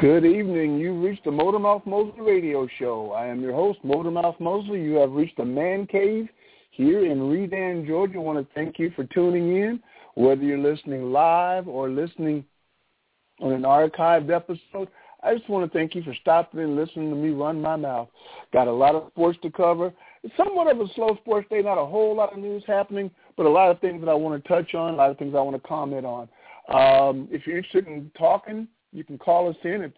Good evening. You've reached the Motormouth Mosley radio show. I am your host, Motormouth Mosley. You have reached the man cave here in Redan, Georgia. I want to thank you for tuning in, whether you're listening live or listening on an archived episode. I just want to thank you for stopping and listening to me run my mouth. Got a lot of sports to cover. It's somewhat of a slow sports day, not a whole lot of news happening, but a lot of things that I want to touch on, a lot of things I want to comment on. Um, if you're interested in talking, you can call us in at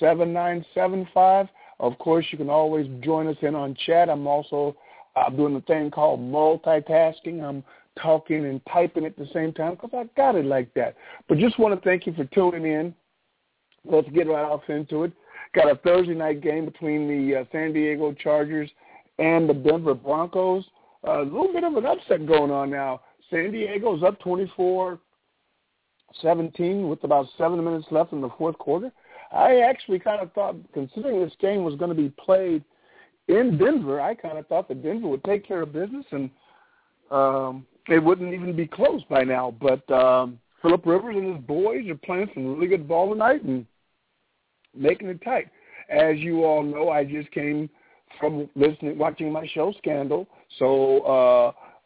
347-945-7975. Of course, you can always join us in on chat. I'm also I'm doing a thing called multitasking. I'm talking and typing at the same time because I got it like that. But just want to thank you for tuning in. Let's get right off into it. Got a Thursday night game between the uh, San Diego Chargers and the Denver Broncos. Uh, a little bit of an upset going on now. San Diego's up 24 17 with about seven minutes left in the fourth quarter. I actually kind of thought, considering this game was going to be played in Denver, I kind of thought that Denver would take care of business and um, it wouldn't even be close by now. But um, Philip Rivers and his boys are playing some really good ball tonight and making it tight. As you all know, I just came from listening, watching my show Scandal. So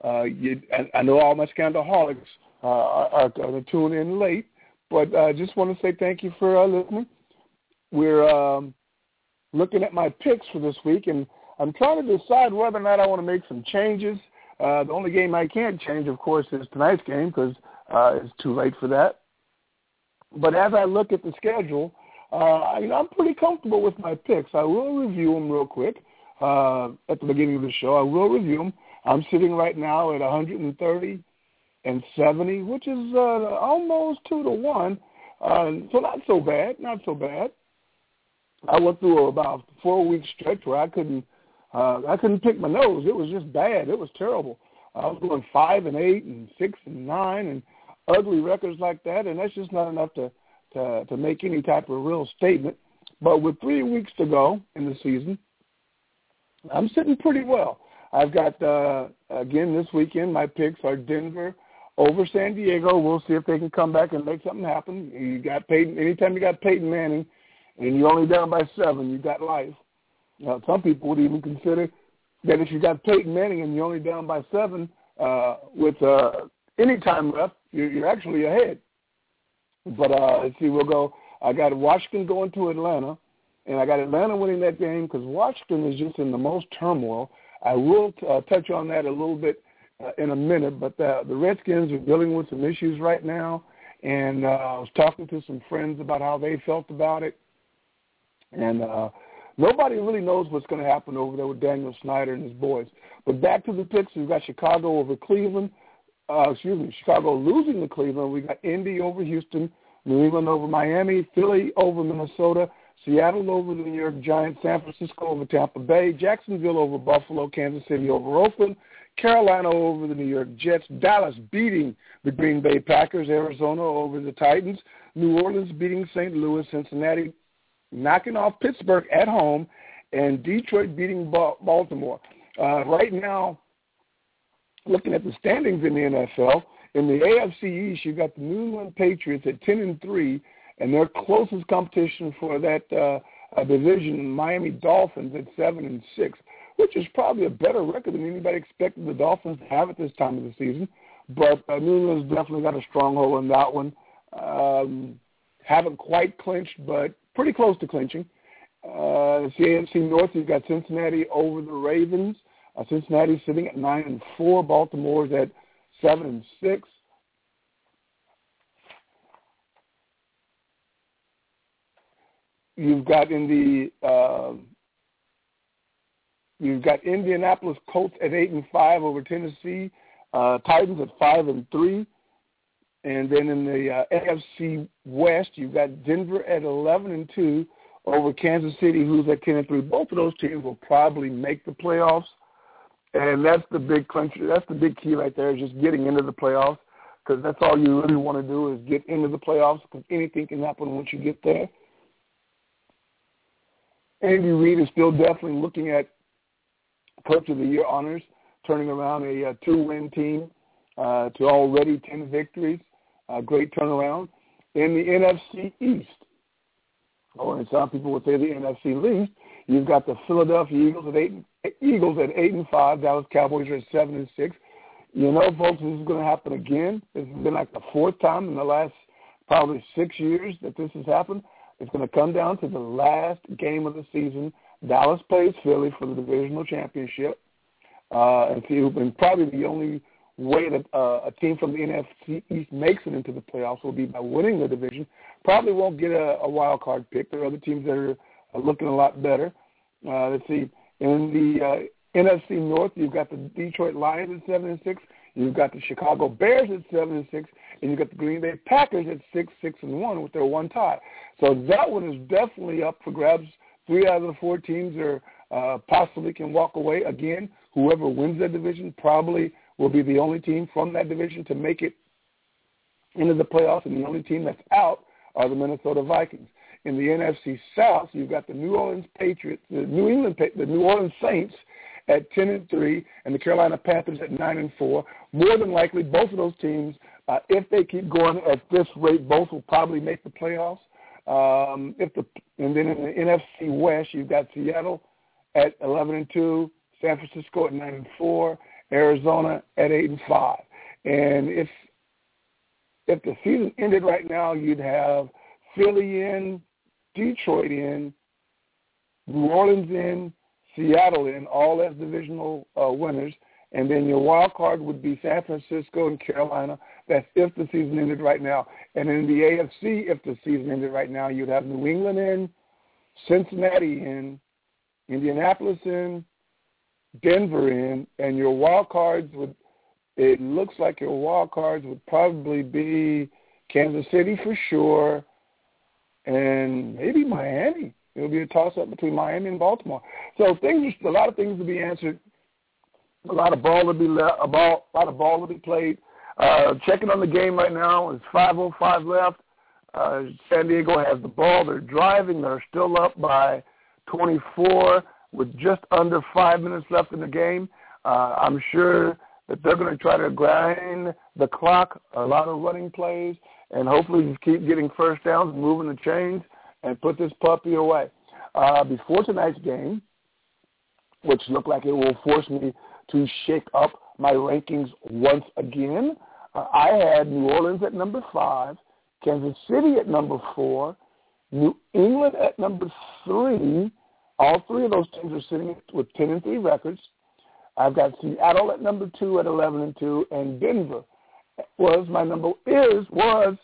uh, uh, you, I, I know all my Scandalholics uh, are to tune in late. But I uh, just want to say thank you for uh, listening. We're um, looking at my picks for this week, and I'm trying to decide whether or not I want to make some changes. Uh, the only game I can't change, of course, is tonight's game because uh, it's too late for that. But as I look at the schedule, uh, you know, I'm pretty comfortable with my picks. I will review them real quick uh, at the beginning of the show. I will review them. I'm sitting right now at 130 and 70, which is uh, almost two to one. Uh, so not so bad, not so bad. I went through about a four week stretch where I couldn't, uh, I couldn't pick my nose. It was just bad. It was terrible. I was going five and eight and six and nine and ugly records like that, and that's just not enough to to, to make any type of real statement. But with three weeks to go in the season, I'm sitting pretty well. I've got uh, again this weekend. My picks are Denver over San Diego. We'll see if they can come back and make something happen. You got Peyton. Anytime you got Peyton Manning, and you're only down by seven, you got life. Now, some people would even consider that if you got Peyton Manning and you're only down by seven uh, with uh, any time left, you're, you're actually ahead. But uh, let's see, we'll go. I got Washington going to Atlanta, and I got Atlanta winning that game because Washington is just in the most turmoil. I will uh, touch on that a little bit uh, in a minute, but the, the Redskins are dealing with some issues right now, and uh, I was talking to some friends about how they felt about it, and uh, nobody really knows what's going to happen over there with Daniel Snyder and his boys. But back to the picks, we've got Chicago over Cleveland. Uh, excuse me, Chicago losing to Cleveland. We got Indy over Houston, New England over Miami, Philly over Minnesota, Seattle over the New York Giants, San Francisco over Tampa Bay, Jacksonville over Buffalo, Kansas City over Oakland, Carolina over the New York Jets, Dallas beating the Green Bay Packers, Arizona over the Titans, New Orleans beating St. Louis, Cincinnati knocking off Pittsburgh at home, and Detroit beating Baltimore. Uh, right now, looking at the standings in the NFL, in the AFC East, you've got the New England Patriots at 10 and 3, and their closest competition for that uh, division, Miami Dolphins at 7 and 6 which is probably a better record than anybody expected the Dolphins to have at this time of the season. But uh, New England's definitely got a stronghold in that one. Um, haven't quite clinched, but pretty close to clinching. Uh, AFC North, you've got Cincinnati over the Ravens. Uh, Cincinnati sitting at nine and four. Baltimore's at seven and six. You've got in the uh, You've got Indianapolis Colts at eight and five over Tennessee, uh, Titans at five and three, And then in the uh, AFC West, you've got Denver at 11 and 2 over Kansas City, who's at 10 and 3. Both of those teams will probably make the playoffs. And that's the big country. That's the big key right there, is just getting into the playoffs because that's all you really want to do is get into the playoffs because anything can happen once you get there. Andy Reid is still definitely looking at Coach of the Year honors, turning around a, a two-win team uh, to already 10 victories. A great turnaround. In the NFC East, or and some people would say the NFC least, you've got the Philadelphia Eagles at eight Eagles at eight and five. Dallas Cowboys are at seven and six. You know, folks, this is going to happen again. This has been like the fourth time in the last probably six years that this has happened. It's going to come down to the last game of the season. Dallas plays Philly for the divisional championship, uh, and, see, and probably the only way that uh, a team from the NFC East makes it into the playoffs will be by winning the division. Probably won't get a, a wild card pick. There are other teams that are, are looking a lot better. Uh, let's see. In the uh, NFC North, you've got the Detroit Lions at seven and six. You've got the Chicago Bears at seven and six, and you've got the Green Bay Packers at six, six and one with their one tie. So that one is definitely up for grabs. Three out of the four teams are uh, possibly can walk away. Again, whoever wins that division probably will be the only team from that division to make it into the playoffs, and the only team that's out are the Minnesota Vikings. In the NFC South, you've got the New Orleans Patriots, the New England, the New Orleans Saints at ten and three, and the Carolina Panthers at nine and four. More than likely, both of those teams, uh, if they keep going at this rate, both will probably make the playoffs. Um, if the and then in the NFC West, you've got Seattle at eleven and two, San Francisco at nine and four, Arizona at eight and five. And if if the season ended right now, you'd have Philly in, Detroit in, New Orleans in, Seattle in, all as divisional uh, winners. And then your wild card would be San Francisco and Carolina. That's if the season ended right now. And in the AFC, if the season ended right now, you'd have New England in, Cincinnati in, Indianapolis in, Denver in, and your wild cards would. It looks like your wild cards would probably be Kansas City for sure, and maybe Miami. It'll be a toss-up between Miami and Baltimore. So things, a lot of things to be answered. A lot of ball to be left. A ball, a lot of ball to be played. Uh, checking on the game right now. It's 5:05 left. Uh, San Diego has the ball. They're driving. They're still up by 24 with just under five minutes left in the game. Uh, I'm sure that they're going to try to grind the clock, a lot of running plays, and hopefully just keep getting first downs, moving the chains, and put this puppy away. Uh, before tonight's game, which looked like it will force me to shake up my rankings once again, uh, I had New Orleans at number five, Kansas City at number four, New England at number three, all three of those teams are sitting with 10 and 3 records. I've got Seattle at number two at 11 and 2, and Denver was my number is was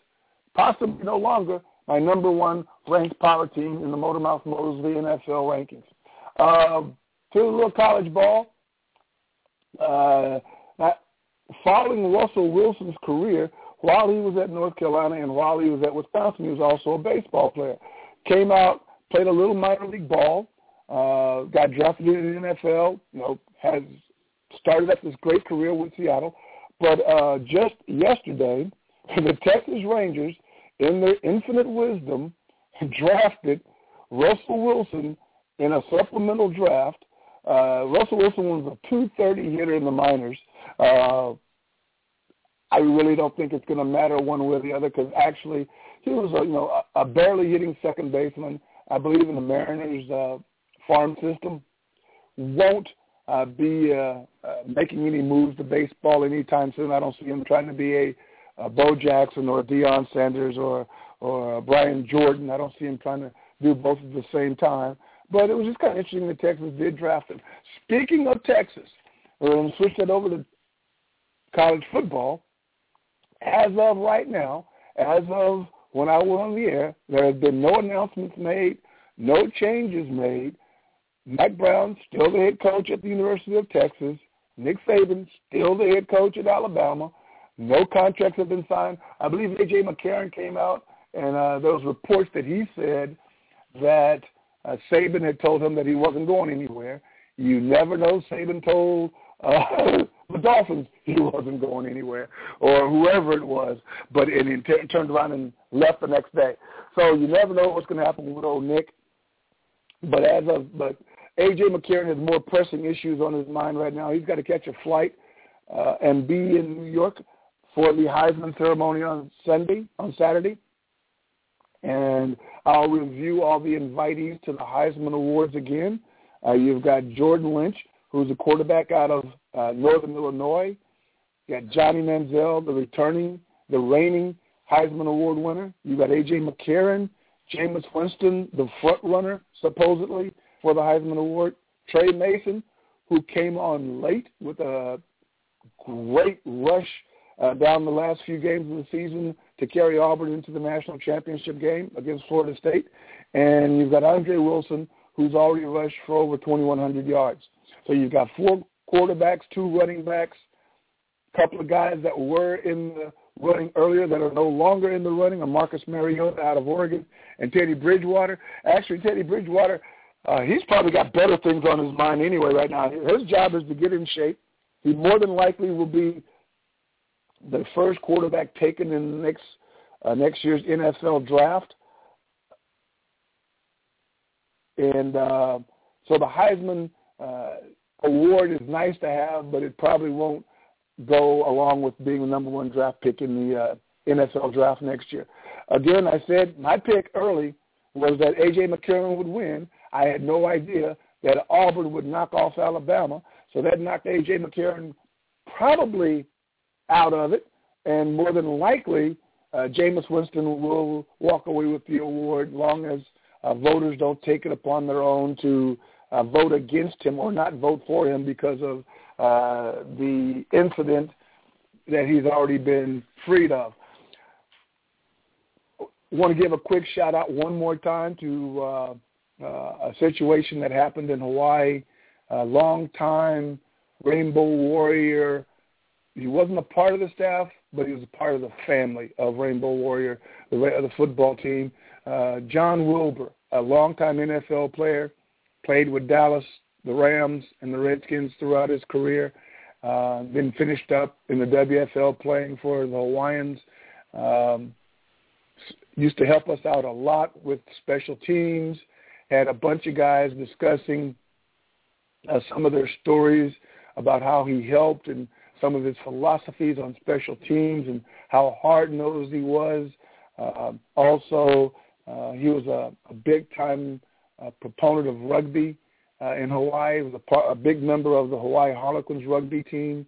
possibly no longer my number one ranked power team in the Motor Mouth Motors NFL rankings. Uh, to a little college ball. Uh, following Russell Wilson's career, while he was at North Carolina and while he was at Wisconsin, he was also a baseball player. Came out, played a little minor league ball, uh, got drafted in the NFL, you know, has started up this great career with Seattle. But uh, just yesterday, the Texas Rangers, in their infinite wisdom, drafted Russell Wilson in a supplemental draft. Uh, Russell Wilson was a 230 hitter in the minors. Uh, I really don't think it's going to matter one way or the other because actually he was a you know a, a barely hitting second baseman. I believe in the Mariners uh, farm system won't uh, be uh, uh, making any moves to baseball anytime soon. I don't see him trying to be a, a Bo Jackson or Deion Sanders or or Brian Jordan. I don't see him trying to do both at the same time. But it was just kind of interesting that Texas did draft him. Speaking of Texas, we're going to switch that over to college football. As of right now, as of when I went on the air, there have been no announcements made, no changes made Mack Brown, still the head coach at the University of Texas. Nick Saban, still the head coach at Alabama. No contracts have been signed. I believe A.J. McCarron came out, and uh, there was reports that he said that uh, Saban had told him that he wasn't going anywhere. You never know. Saban told uh, the Dolphins he wasn't going anywhere, or whoever it was, but and he t- turned around and left the next day. So you never know what's going to happen with old Nick. But as of but AJ McCarron has more pressing issues on his mind right now. He's got to catch a flight uh, and be in New York for the Heisman ceremony on Sunday, on Saturday. And I'll review all the invitees to the Heisman Awards again. Uh, you've got Jordan Lynch, who's a quarterback out of uh, Northern Illinois. You got Johnny Manziel, the returning, the reigning Heisman Award winner. You've got A.J. McCarron, Jameis Winston, the front runner, supposedly, for the Heisman Award. Tre Mason, who came on late with a great rush uh, down the last few games of the season to carry Auburn into the national championship game against Florida State. And you've got Andre Wilson, who's already rushed for over 2,100 yards. So you've got four quarterbacks, two running backs, a couple of guys that were in the running earlier that are no longer in the running, a Marcus Mariota out of Oregon, and Teddy Bridgewater. Actually, Teddy Bridgewater, uh, he's probably got better things on his mind anyway right now. His job is to get in shape. He more than likely will be the first quarterback taken in the next uh, next year's NFL draft. And uh, so the Heisman uh, award is nice to have, but it probably won't go along with being the number one draft pick in the uh, NFL draft next year. Again, I said my pick early was that A.J. McCarron would win. I had no idea that Auburn would knock off Alabama, so that knocked A.J. McCarron probably out of it, and more than likely, uh, Jameis Winston will walk away with the award long as uh, voters don't take it upon their own to uh, vote against him or not vote for him because of uh, the incident that he's already been freed of. Want to give a quick shout out one more time to uh, uh, a situation that happened in Hawaii. A long time Rainbow Warrior. He wasn't a part of the staff, but he was a part of the family of Rainbow Warrior, the, the football team. Uh, John Wilbur, a longtime NFL player, played with Dallas, the Rams, and the Redskins throughout his career. Uh, then finished up in the WFL playing for the Hawaiians. Um, used to help us out a lot with special teams. Had a bunch of guys discussing uh, some of their stories about how he helped and some of his philosophies on special teams and how hard-nosed he was. Uh, also, uh, he was a, a big-time uh, proponent of rugby uh, in Hawaii. He was a, part, a big member of the Hawaii Harlequins rugby team.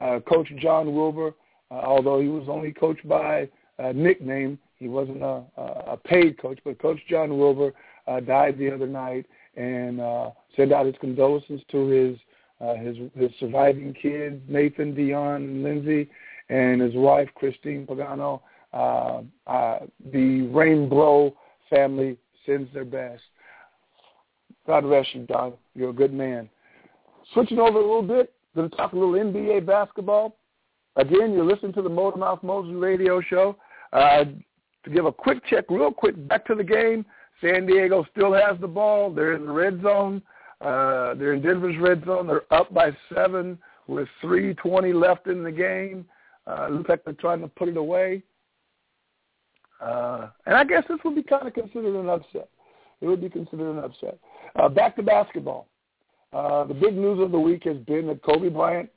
Uh, Coach John Wilbur, uh, although he was only coached by a nickname, he wasn't a, a paid coach, but Coach John Wilbur uh, died the other night and uh, sent out his condolences to his uh, his his surviving kids, Nathan, Dion, and Lindsay, and his wife, Christine Pagano. Uh, uh, the Rainbow family sends their best. God rest you, Don. You're a good man. Switching over a little bit, going to talk a little NBA basketball. Again, you're listening to the Motor Mouth Mosley radio show. Uh, to give a quick check, real quick, back to the game. San Diego still has the ball. They're in the red zone. Uh, they're in Denver's red zone. They're up by seven with 3.20 left in the game. Uh, looks like they're trying to put it away. Uh, and I guess this would be kind of considered an upset. It would be considered an upset. Uh, back to basketball. Uh, the big news of the week has been that Kobe Bryant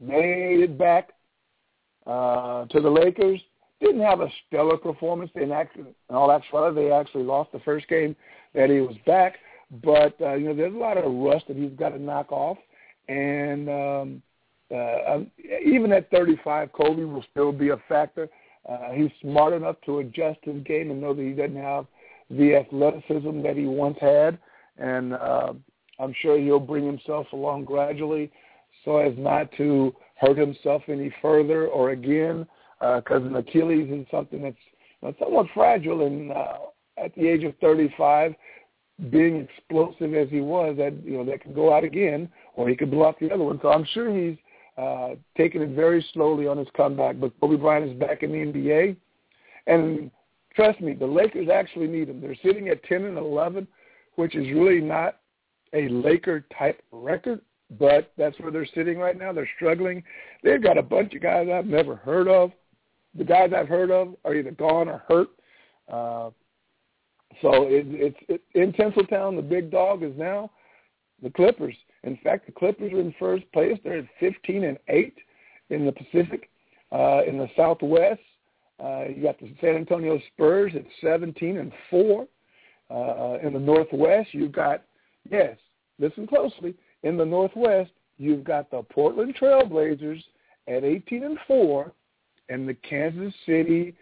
made it back uh, to the Lakers. Didn't have a stellar performance. In, actually, in all actuality, they actually lost the first game that he was back. But uh, you know, there's a lot of rust that he's got to knock off, and um, uh, um, even at 35, Kobe will still be a factor. Uh, he's smart enough to adjust his game and know that he doesn't have the athleticism that he once had, and uh, I'm sure he'll bring himself along gradually so as not to hurt himself any further or again, because uh, an Achilles is something that's somewhat fragile, and uh, at the age of 35, being explosive as he was, that you know that could go out again, or he could blow out the other one. So I'm sure he's uh, taking it very slowly on his comeback. But Kobe Bryant is back in the NBA, and trust me, the Lakers actually need him. They're sitting at 10 and 11, which is really not a Laker type record, but that's where they're sitting right now. They're struggling. They've got a bunch of guys I've never heard of. The guys I've heard of are either gone or hurt. Uh, so it, it's it, in Tinseltown, the big dog is now the Clippers. In fact, the Clippers are in first place. They're at 15 and eight in the Pacific. Uh, in the Southwest, uh, you got the San Antonio Spurs at 17 and four. Uh, in the Northwest, you've got yes, listen closely. In the Northwest, you've got the Portland Trailblazers at 18 and four, and the Kansas City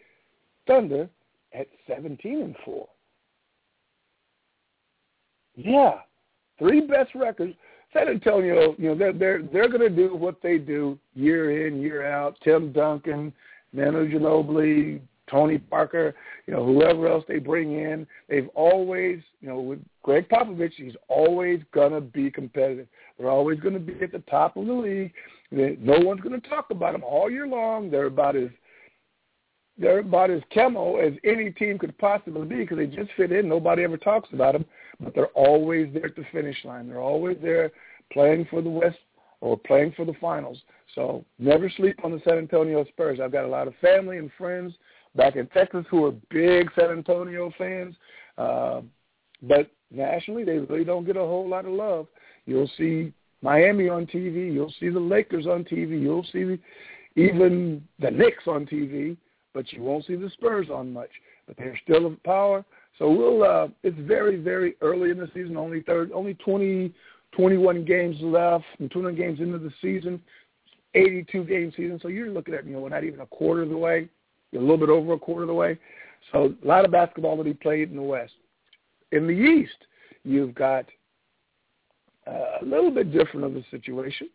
Thunder at 17 and four. Yeah, three best records. San Antonio, you know, they're they're they're going to do what they do year in year out. Tim Duncan, Manu Ginobili, Tony Parker, you know, whoever else they bring in, they've always, you know, with Gregg Popovich, he's always going to be competitive. They're always going to be at the top of the league. No one's going to talk about them all year long. They're about as they're about as camo as any team could possibly be because they just fit in. Nobody ever talks about them, but they're always there at the finish line. They're always there playing for the West or playing for the finals. So never sleep on the San Antonio Spurs. I've got a lot of family and friends back in Texas who are big San Antonio fans, uh, but nationally they really don't get a whole lot of love. You'll see Miami on TV. You'll see the Lakers on TV. You'll see even the Knicks on TV but you won't see the Spurs on much. But they're still in power. So we'll. Uh, it's very, very early in the season. Only third, only 20, 21 games left, and 21 games into the season. 82 game season. So you're looking at, you know, we're not even a quarter of the way. You're a little bit over a quarter of the way. So a lot of basketball to be played in the West. In the East, you've got uh, a little bit different of a situation.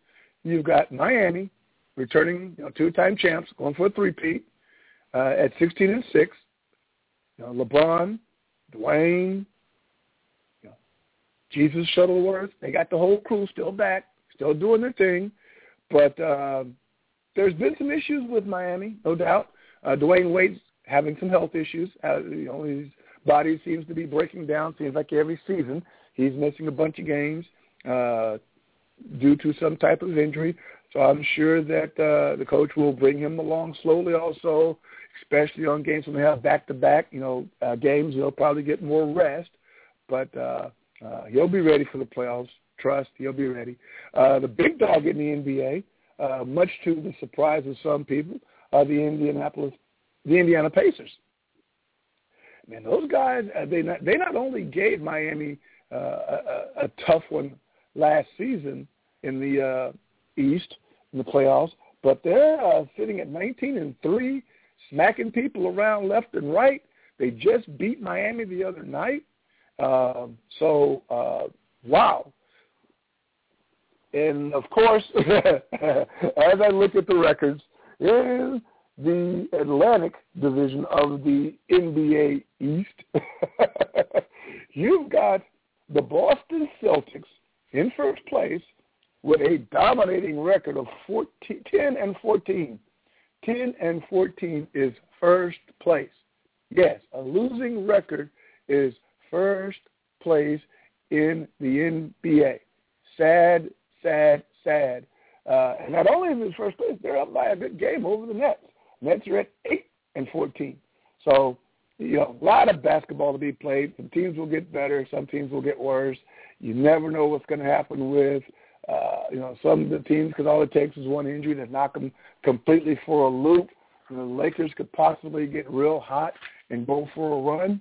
You've got Miami returning, you know, two-time champs, going for a three-peat uh, at 16 and 6. You know, LeBron, Dwyane, you know, Jesus Shuttleworth, they got the whole crew still back, still doing their thing. But uh, there's been some issues with Miami, no doubt. Uh, Dwyane Wade's having some health issues. Uh, you know, his body seems to be breaking down. Seems like every season he's missing a bunch of games uh, due to some type of injury. So I'm sure that uh, the coach will bring him along slowly. Also, especially on games when they have back-to-back, you know, uh, games. He'll probably get more rest, but uh, uh, he'll be ready for the playoffs. Trust, he'll be ready. Uh, the big dog in the NBA, uh, much to the surprise of some people, are the Indianapolis, the Indiana Pacers. Man, those guys, uh, they not, they not only gave Miami uh, a, a tough one last season in the uh, East in the playoffs, but they're uh, sitting at 19 and three smacking people around left and right. They just beat Miami the other night. Um, so, uh, wow. And of course, as I look at the records, in the Atlantic division of the NBA East, you've got the Boston Celtics in first place with a dominating record of 14, 10 and 14. 10 and 14 is first place. Yes, a losing record is first place in the NBA. Sad, sad, sad. Uh, and not only is it first place, they're up by a good game over the Nets. Nets are at 8 and 14. So, you know, a lot of basketball to be played. Some teams will get better. Some teams will get worse. You never know what's going to happen with uh, you know, some of the teams, because all it takes is one injury to knock them completely for a loop. You know, the Lakers could possibly get real hot and go for a run,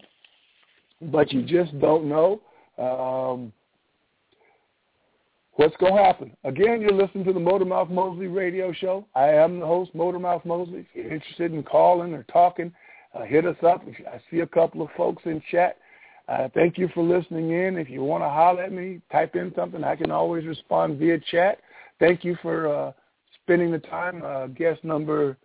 but you just don't know um, what's going to happen. Again, you're listening to the Motormouth Mosley radio show. I am the host, Motormouth Mosley. If you're interested in calling or talking, uh, hit us up. I see a couple of folks in chat. Uh, thank you for listening in. If you want to holler at me, type in something. I can always respond via chat. Thank you for uh, spending the time. Uh, guest number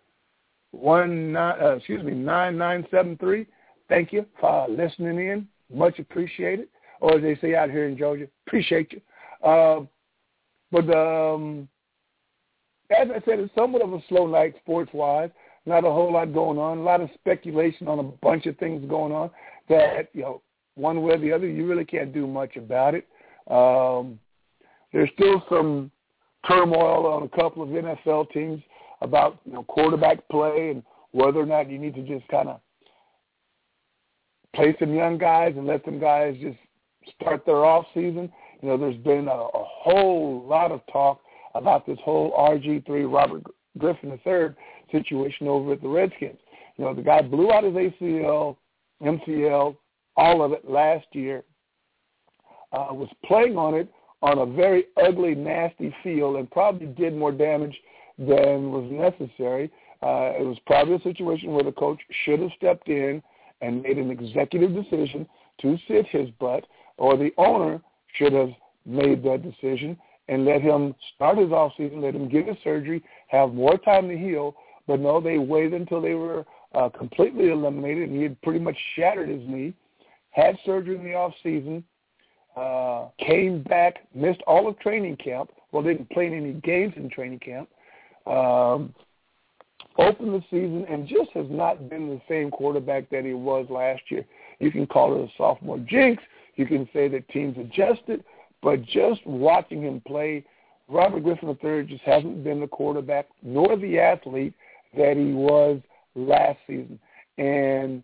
one nine, uh, excuse me, nine nine seven three. Thank you for listening in. Much appreciated. Or as they say out here in Georgia, appreciate you. Uh, but um, as I said, it's somewhat of a slow night sports-wise. Not a whole lot going on. A lot of speculation on a bunch of things going on that you know one way or the other you really can't do much about it. Um, there's still some turmoil on a couple of NFL teams about you know quarterback play and whether or not you need to just kind of play some young guys and let some guys just start their off season. You know, there's been a, a whole lot of talk about this whole RG3 Robert Griffin III situation over at the Redskins. You know, the guy blew out his ACL, MCL, all of it last year. Uh, was playing on it on a very ugly, nasty field and probably did more damage than was necessary. Uh, it was probably a situation where the coach should have stepped in and made an executive decision to sit his butt, or the owner should have made that decision and let him start his off season, let him get his surgery, have more time to heal. But no, they waited until they were uh, completely eliminated, and he had pretty much shattered his knee. Had surgery in the off season, uh, came back, missed all of training camp. Well, didn't play any games in training camp. Um, opened the season and just has not been the same quarterback that he was last year. You can call it a sophomore jinx. You can say that teams adjusted, but just watching him play, Robert Griffin III just hasn't been the quarterback nor the athlete that he was last season. And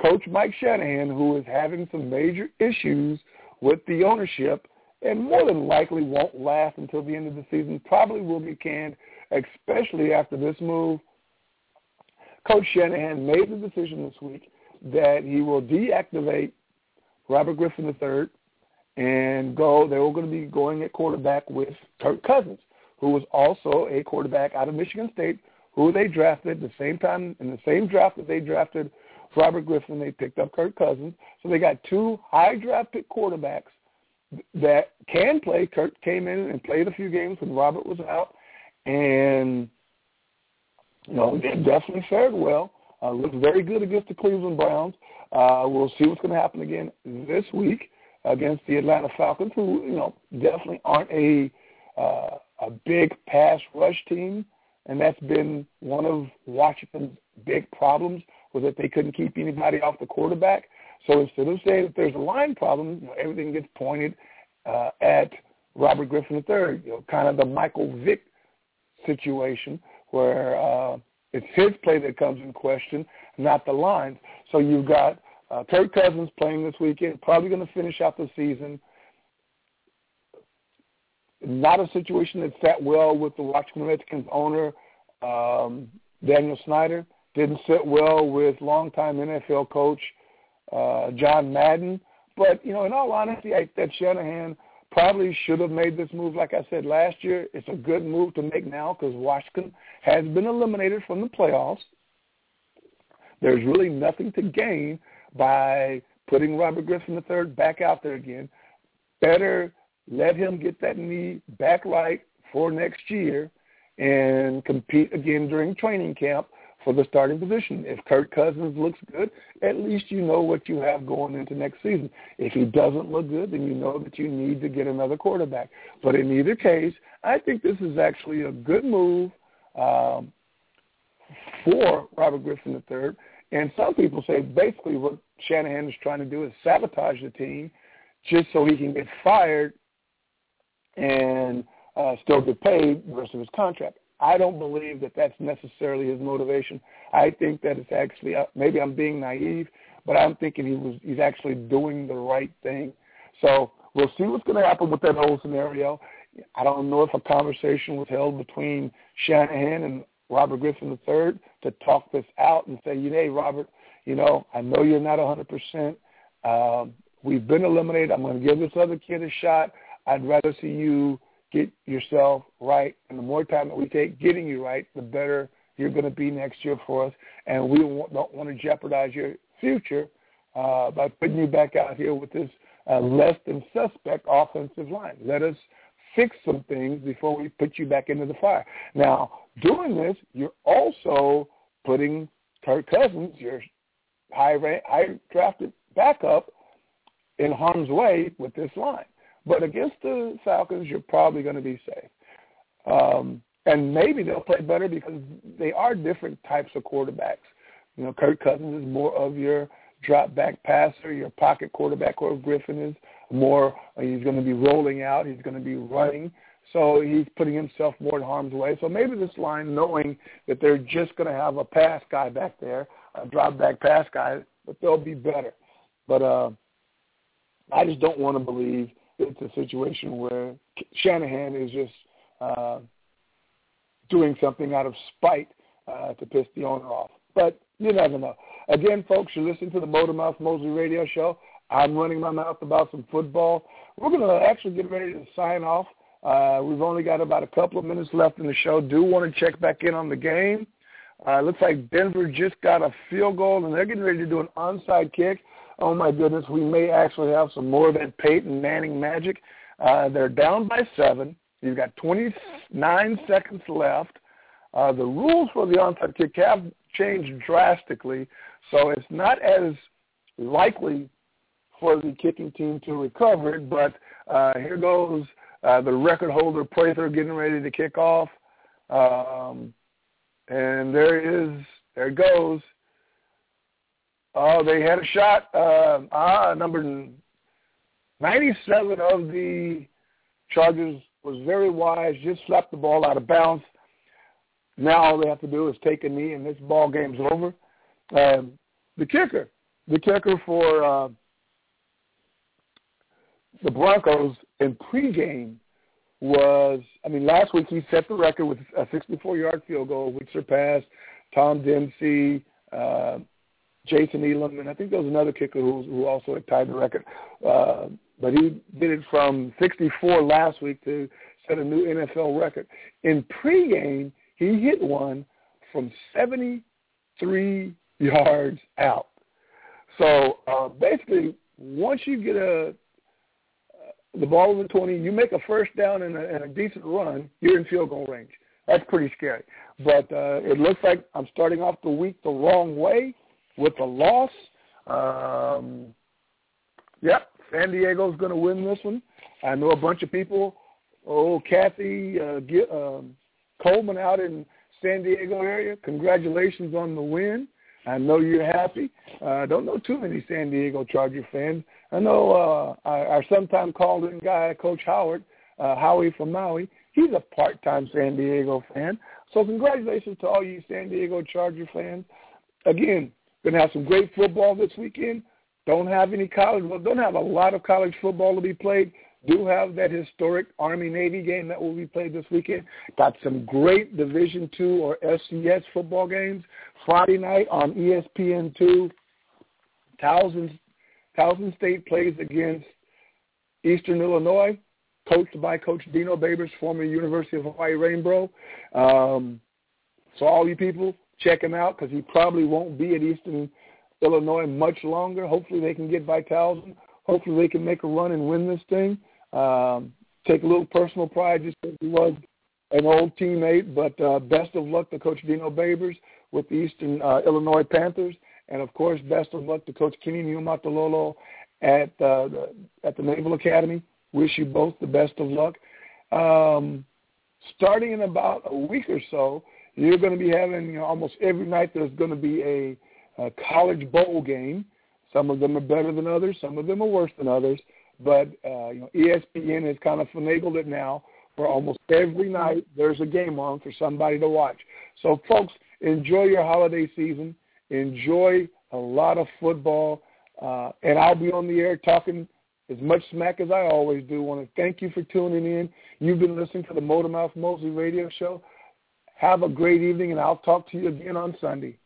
Coach Mike Shanahan, who is having some major issues with the ownership and more than likely won't last until the end of the season, probably will be canned, especially after this move. Coach Shanahan made the decision this week that he will deactivate Robert Griffin III and go. They were going to be going at quarterback with Kirk Cousins, who was also a quarterback out of Michigan State, who they drafted the same time in the same draft that they drafted Robert Griffin. They picked up Kirk Cousins, so they got two high draft pick quarterbacks that can play. Kirk came in and played a few games when Robert was out, and you know definitely fared well. Uh, looked very good against the Cleveland Browns. Uh, we'll see what's going to happen again this week against the Atlanta Falcons, who you know definitely aren't a uh, a big pass rush team, and that's been one of Washington's big problems was that they couldn't keep anybody off the quarterback. So instead of saying that there's a line problem, you know, everything gets pointed uh, at Robert Griffin III, you know, kind of the Michael Vick situation where uh, it's his play that comes in question, not the lines. So you've got uh, Kirk Cousins playing this weekend, probably going to finish out the season. Not a situation that sat well with the Washington Redskins owner, um, Daniel Snyder. Didn't sit well with longtime NFL coach uh, John Madden. But, you know, in all honesty, I, that Shanahan probably should have made this move, like I said last year. It's a good move to make now because Washington has been eliminated from the playoffs. There's really nothing to gain by putting Robert Griffin III back out there again. Better let him get that knee back right for next year and compete again during training camp for the starting position. If Kirk Cousins looks good, at least you know what you have going into next season. If he doesn't look good, then you know that you need to get another quarterback. But in either case, I think this is actually a good move um, for Robert Griffin III. And some people say basically what Shanahan is trying to do is sabotage the team just so he can get fired and uh, still get paid the rest of his contract. I don't believe that that's necessarily his motivation. I think that it's actually uh, maybe I'm being naive, but I'm thinking he was he's actually doing the right thing. So we'll see what's going to happen with that whole scenario. I don't know if a conversation was held between Shanahan and Robert Griffin III to talk this out and say, You hey, Robert, you know, I know you're not 100%. Um, we've been eliminated. I'm going to give this other kid a shot. I'd rather see you get yourself right. And the more time that we take getting you right, the better you're going to be next year for us. And we don't want to jeopardize your future uh, by putting you back out here with this uh, less than suspect offensive line. Let us fix some things before we put you back into the fire. Now, doing this, you're also putting Kirk Cousins, your high, rank, high drafted backup, in harm's way with this line. But against the Falcons, you're probably going to be safe. Um, and maybe they'll play better because they are different types of quarterbacks. You know, Kirk Cousins is more of your drop back passer, your pocket quarterback, or Griffin is more. Uh, he's going to be rolling out. He's going to be running. So he's putting himself more in harm's way. So maybe this line, knowing that they're just going to have a pass guy back there, a drop back pass guy, but they'll be better. But uh, I just don't want to believe it's a situation where Shanahan is just uh, doing something out of spite uh, to piss the owner off. But you never know. Again, folks, you're listening to the Motor Mouth Mosley radio show. I'm running my mouth about some football. We're going to actually get ready to sign off. Uh, we've only got about a couple of minutes left in the show. Do want to check back in on the game. Uh, looks like Denver just got a field goal, and they're getting ready to do an onside kick. Oh, my goodness. We may actually have some more of that Peyton Manning magic. Uh, they're down by seven. You've got 29 seconds left. Uh, the rules for the onside kick have changed drastically, so it's not as likely for the kicking team to recover it. But uh, here goes uh, the record holder Prater getting ready to kick off. Um, and there is, there it goes. Oh, they had a shot. Uh, ah, number 97 of the Chargers was very wise, just slapped the ball out of bounds. Now all they have to do is take a knee, and this ball game's over. Um, the kicker, the kicker for uh, the Broncos in pregame was, I mean, last week he set the record with a 64-yard field goal, which surpassed Tom Dempsey, uh, Jason Elam, and I think there was another kicker who, who also had tied the record. Uh, but he did it from 64 last week to set a new NFL record. In pregame, he hit one from 73 yards out. So uh, basically, once you get a the ball over 20, you make a first down and a, and a decent run, you're in field goal range. That's pretty scary. But uh, it looks like I'm starting off the week the wrong way with a loss. Um, yep, San Diego's going to win this one. I know a bunch of people. Oh, Kathy uh, get, um, Coleman out in San Diego area. Congratulations on the win. I know you're happy. I uh, don't know too many San Diego Charger fans. I know uh, our, our sometime called-in guy, Coach Howard, uh, Howie from Maui. He's a part-time San Diego fan. So congratulations to all you San Diego Charger fans. Again, going to have some great football this weekend. Don't have any college, well, don't have a lot of college football to be played. Do have that historic Army-Navy game that will be played this weekend. Got some great Division two or FCS football games. Friday night on ESPN2, Towson, Towson State plays against Eastern Illinois, coached by Coach Dino Babers, former University of Hawaii Rainbow. Um, so all you people, check him out because he probably won't be at Eastern Illinois much longer. Hopefully they can get by. Hopefully they can make a run and win this thing. Um, take a little personal pride just because he was an old teammate, but uh, best of luck to Coach Dino Babers with the Eastern uh, Illinois Panthers, and of course, best of luck to Coach Kenny Niumatalolo at uh, the, at the Naval Academy. Wish you both the best of luck. Um, starting in about a week or so, you're going to be having you know, almost every night. There's going to be a, a college bowl game. Some of them are better than others. Some of them are worse than others. But uh, you know, ESPN has kind of finagled it now for almost every night there's a game on for somebody to watch. So, folks, enjoy your holiday season. Enjoy a lot of football. Uh, and I'll be on the air talking as much smack as I always do. I want to thank you for tuning in. You've been listening to the Motor Mouth Mosley radio show. Have a great evening, and I'll talk to you again on Sunday.